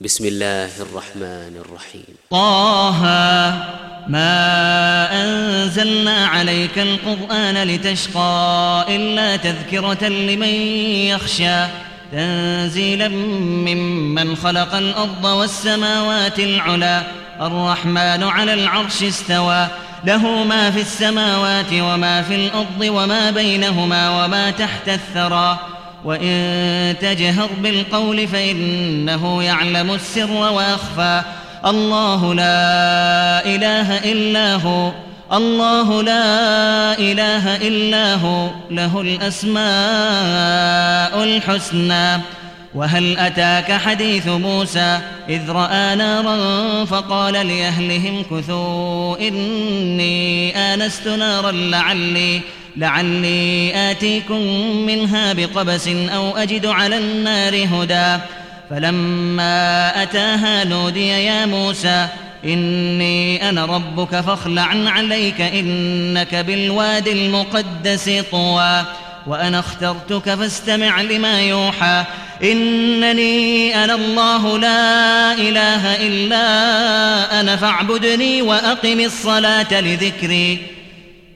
بسم الله الرحمن الرحيم. طه ما أنزلنا عليك القرآن لتشقى إلا تذكرة لمن يخشى تنزيلا ممن خلق الأرض والسماوات العلى الرحمن على العرش استوى له ما في السماوات وما في الأرض وما بينهما وما تحت الثرى. وإن تجهر بالقول فإنه يعلم السر وأخفى. الله لا إله إلا هو. الله لا إله إلا هو. له الأسماء الحسنى. وهل أتاك حديث موسى؟ إذ رأى نارا فقال لأهلهم كثوا إني آنست نارا لعلي لعلي آتيكم منها بقبس أو أجد على النار هدى. فلما أتاها نودي يا موسى إني أنا ربك فاخلع عليك إنك بالواد المقدس طوى. وأنا اخترتك فاستمع لما يوحى. إنني أنا الله لا إله إلا أنا فاعبدني وأقم الصلاة لذكري.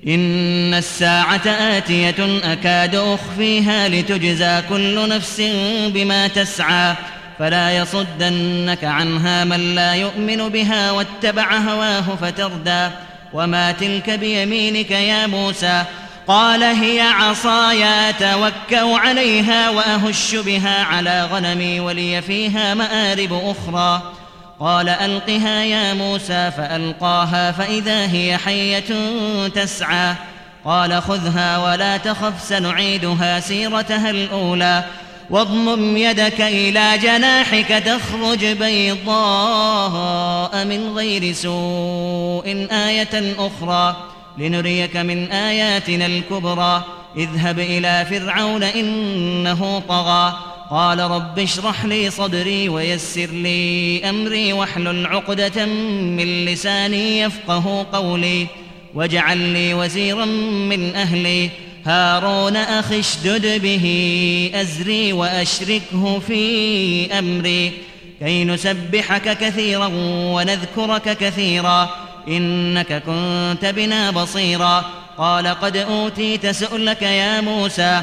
إن الساعة آتية أكاد أخفيها لتجزى كل نفس بما تسعى فلا يصدنك عنها من لا يؤمن بها واتبع هواه فتردى وما تلك بيمينك يا موسى قال هي عصاي أتوكأ عليها وأهش بها على غنمي ولي فيها مآرب أخرى قال ألقها يا موسى فألقاها فإذا هي حية تسعى. قال خذها ولا تخف سنعيدها سيرتها الأولى. واضمم يدك إلى جناحك تخرج بيضاء من غير سوء آية أخرى. لنريك من آياتنا الكبرى. اذهب إلى فرعون إنه طغى. قال رب اشرح لي صدري ويسر لي أمري واحلل عقدة من لساني يفقه قولي واجعل لي وزيرا من أهلي. هارون أخي اشدد به أزري وأشركه في أمري. كي نسبحك كثيرا ونذكرك كثيرا إنك كنت بنا بصيرا. قال قد أوتيت سؤلك يا موسى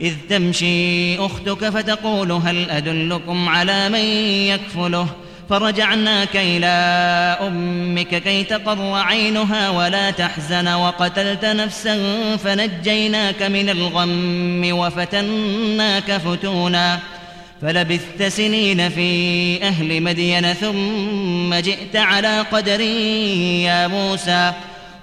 إذ تمشي أختك فتقول هل أدلكم على من يكفله؟ فرجعناك إلى أمك كي تقر عينها ولا تحزن. وقتلت نفسا فنجيناك من الغم وفتناك فتونا. فلبثت سنين في أهل مدين ثم جئت على قدر يا موسى.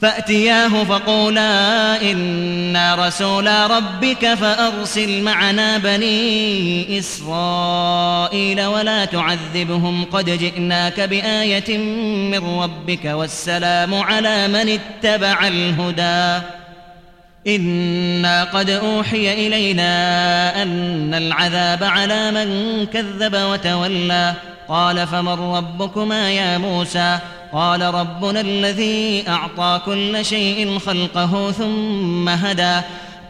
فأتياه فقولا إنا رسولا ربك فأرسل معنا بني إسرائيل ولا تعذبهم قد جئناك بآية من ربك والسلام على من اتبع الهدى. إنا قد أوحي إلينا أن العذاب على من كذب وتولى. قال فمن ربكما يا موسى؟ قال ربنا الذي أعطى كل شيء خلقه ثم هدى.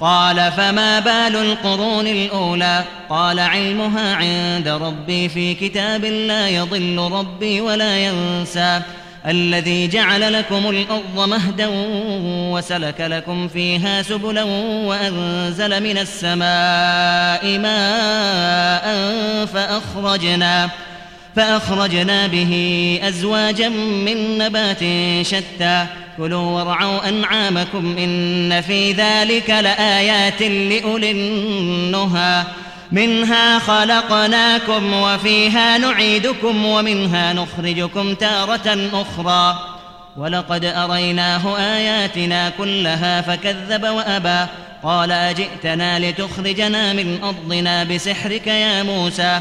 قال فما بال القرون الأولى؟ قال علمها عند ربي في كتاب لا يضل ربي ولا ينسى. الذي جعل لكم الأرض مهدا وسلك لكم فيها سبلا وأنزل من السماء ماء فأخرجنا. به أزواجا من نبات شتى. كلوا وارعوا أنعامكم إن في ذلك لآيات لأولي النهى. منها خلقناكم وفيها نعيدكم ومنها نخرجكم تارة أخرى. ولقد أريناه آياتنا كلها فكذب وأبى. قال أجئتنا لتخرجنا من أرضنا بسحرك يا موسى.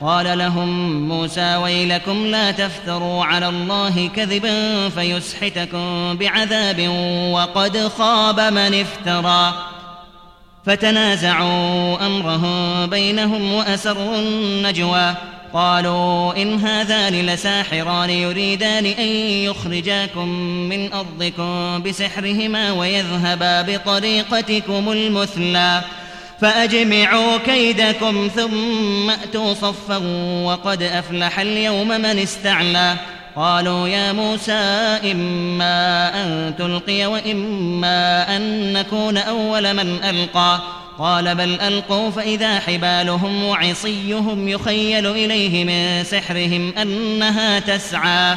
قال لهم موسى ويلكم لا تفتروا على الله كذبا فيسحتكم بعذاب وقد خاب من افترى. فتنازعوا أمرهم بينهم وأسروا النجوى. قالوا إن هذان لساحران يريدان أن يخرجاكم من أرضكم بسحرهما ويذهبا بطريقتكم المثلى. فأجمعوا كيدكم ثم أتوا صفا وقد أفلح اليوم من استعلى قالوا يا موسى إما أن تلقي وإما أن نكون أول من ألقى. قال بل ألقوا فإذا حبالهم وعصيهم يخيل إليه من سحرهم أنها تسعى.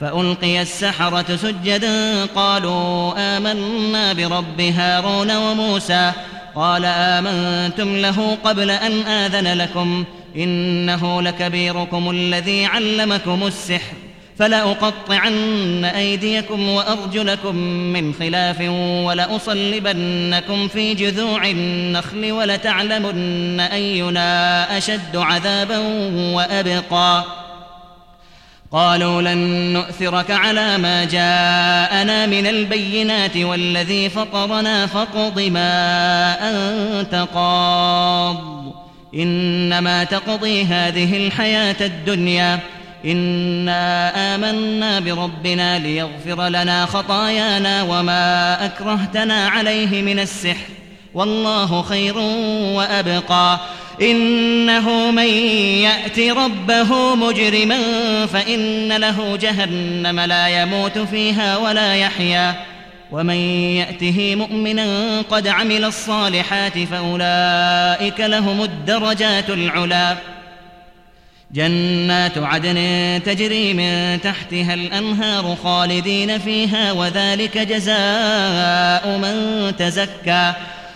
فألقي السحرة سجدا قالوا آمنا برب هارون وموسى قال آمنتم له قبل أن آذن لكم إنه لكبيركم الذي علمكم السحر فلأقطعن أيديكم وأرجلكم من خلاف ولأصلبنكم في جذوع النخل ولتعلمن أينا أشد عذابا وأبقى قالوا لن نؤثرك على ما جاءنا من البينات والذي فطرنا فاقض ما أنت قاض. إنما تقضي هذه الحياة الدنيا. إنا آمنا بربنا ليغفر لنا خطايانا وما أكرهتنا عليه من السحر. والله خير وأبقى. إنه من يأت ربه مجرما فإن له جهنم لا يموت فيها ولا يحيا. ومن يأته مؤمنا قد عمل الصالحات فأولئك لهم الدرجات العلا. جنات عدن تجري من تحتها الأنهار خالدين فيها وذلك جزاء من تزكى.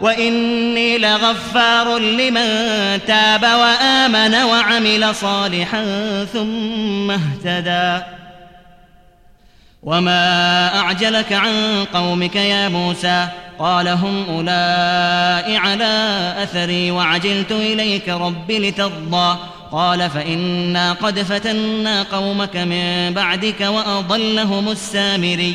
وإني لغفار لمن تاب وآمن وعمل صالحا ثم اهتدى. وما أعجلك عن قومك يا موسى؟ قال هم أولئك على أثري وعجلت إليك رب لترضى. قال فإنا قد فتنا قومك من بعدك وأضلهم السامري.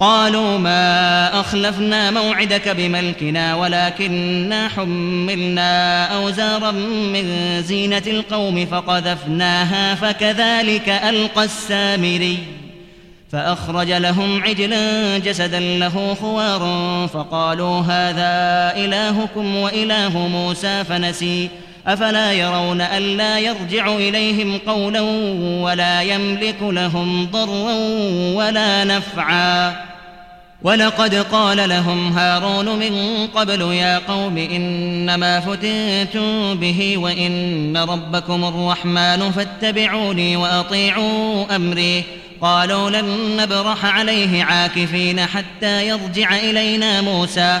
قالوا ما أخلفنا موعدك بملكنا ولكننا حملنا أوزارا من زينة القوم فقذفناها فكذلك ألقى السامري فأخرج لهم عجلا جسدا له خوار فقالوا هذا إلهكم وإله موسى فنسي أفلا يرون ألا يرجع إليهم قولا ولا يملك لهم ضرا ولا نفعا. ولقد قال لهم هارون من قبل يا قوم إنما فتنتم به وإن ربكم الرحمن فاتبعوني وأطيعوا أمري. قالوا لن نبرح عليه عاكفين حتى يرجع إلينا موسى.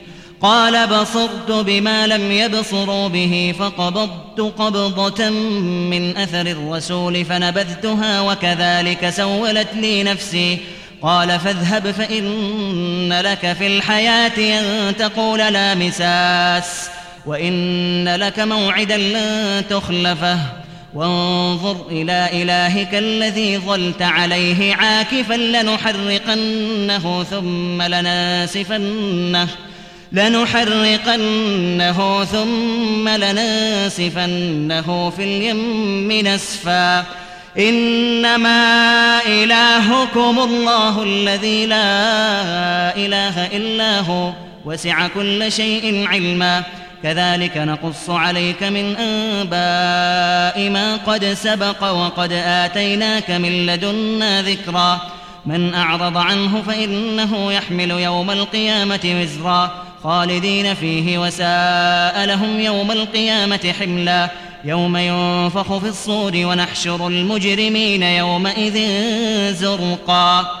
قال بصرت بما لم يبصروا به فقبضت قبضة من أثر الرسول فنبذتها وكذلك سولت لي نفسي. قال فاذهب فإن لك في الحياة أن تقول لا مساس وإن لك موعدا لن تخلفه. وانظر إلى إلهك الذي ظلت عليه عاكفا لنحرقنه ثم لناسفنه. لنحرقنه ثم لناسفنه في اليم نسفا. إنما إلهكم الله الذي لا إله إلا هو وسع كل شيء علما. كذلك نقص عليك من أنباء ما قد سبق وقد آتيناك من لدنا ذكرا. من أعرض عنه فإنه يحمل يوم القيامة وزرا. خالدين فيه وساء لهم يوم القيامة حملا يوم ينفخ في الصور ونحشر المجرمين يومئذ زرقا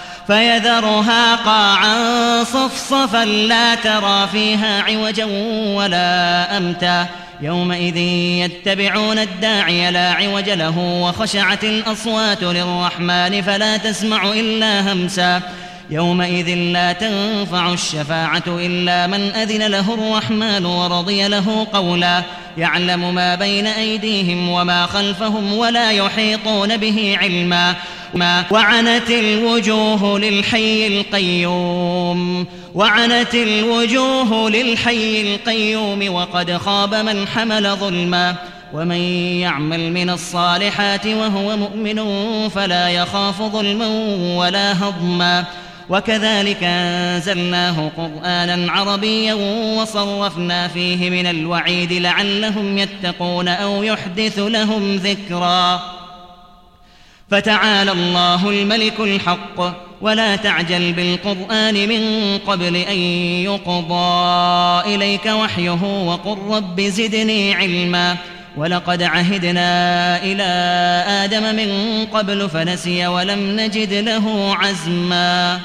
فيذرها قاعا صفصفا لا ترى فيها عوجا ولا أمتا. يومئذ يتبعون الداعي لا عوج له وخشعت الأصوات للرحمن فلا تسمع إلا همسا. يومئذ لا تنفع الشفاعة إلا من أذن له الرحمن ورضي له قولا. يعلم ما بين أيديهم وما خلفهم ولا يحيطون به علما. ما وعنت الوجوه للحي القيوم وعنت الوجوه للحي القيوم وقد خاب من حمل ظلما ومن يعمل من الصالحات وهو مؤمن فلا يخاف ظلما ولا هضما. وكذلك أنزلناه قرآنا عربيا وصرفنا فيه من الوعيد لعلهم يتقون أو يحدث لهم ذكرا. فتعالى الله الملك الحق ولا تعجل بالقرآن من قبل أن يقضى إليك وحيه وقل رب زدني علما ولقد عهدنا إلى آدم من قبل فنسي ولم نجد له عزما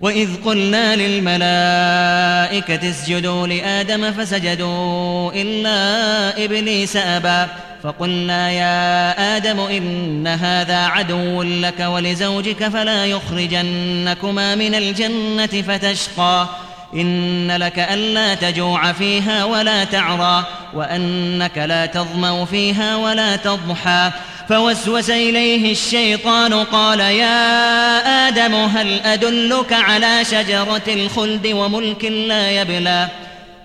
وإذ قلنا للملائكة اسجدوا لآدم فسجدوا إلا إبليس أبى فقلنا يا آدم إن هذا عدو لك ولزوجك فلا يخرجنكما من الجنة فتشقى. إن لك ألا تجوع فيها ولا تعرى وأنك لا تظمأ فيها ولا تضحى. فوسوس إليه الشيطان قال يا آدم هل أدلك على شجرة الخلد وملك لا يبلى؟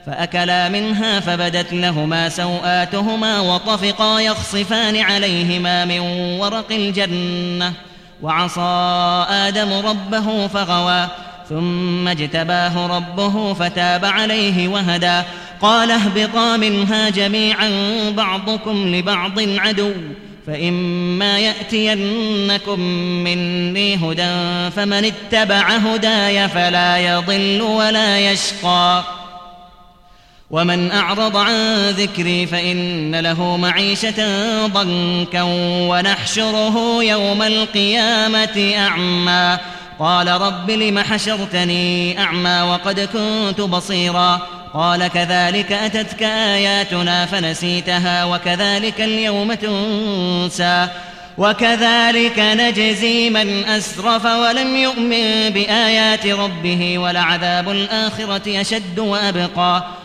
فأكلا منها فبدت لهما سوآتهما وطفقا يخصفان عليهما من ورق الجنة وعصى آدم ربه فغوى ثم اجتباه ربه فتاب عليه وهدى قال اهبطا منها جميعا بعضكم لبعض عدو فإما يأتينكم مني هدى فمن اتبع هداي فلا يضل ولا يشقى ومن أعرض عن ذكري فإن له معيشة ضنكا ونحشره يوم القيامة أعمى. قال رب لم حشرتني أعمى وقد كنت بصيرا. قال كذلك أتتك آياتنا فنسيتها وكذلك اليوم تنسى. وكذلك نجزي من أسرف ولم يؤمن بآيات ربه ولعذاب الآخرة أشد وأبقى.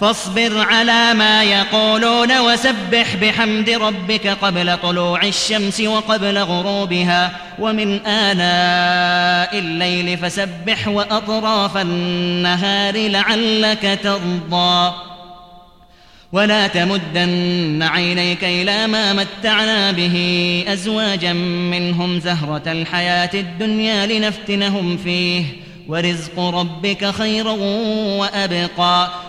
فاصبر على ما يقولون وسبح بحمد ربك قبل طلوع الشمس وقبل غروبها ومن آناء الليل فسبح وأطراف النهار لعلك ترضى. ولا تمدن عينيك إلى ما متعنا به أزواجا منهم زهرة الحياة الدنيا لنفتنهم فيه. ورزق ربك خير وأبقى.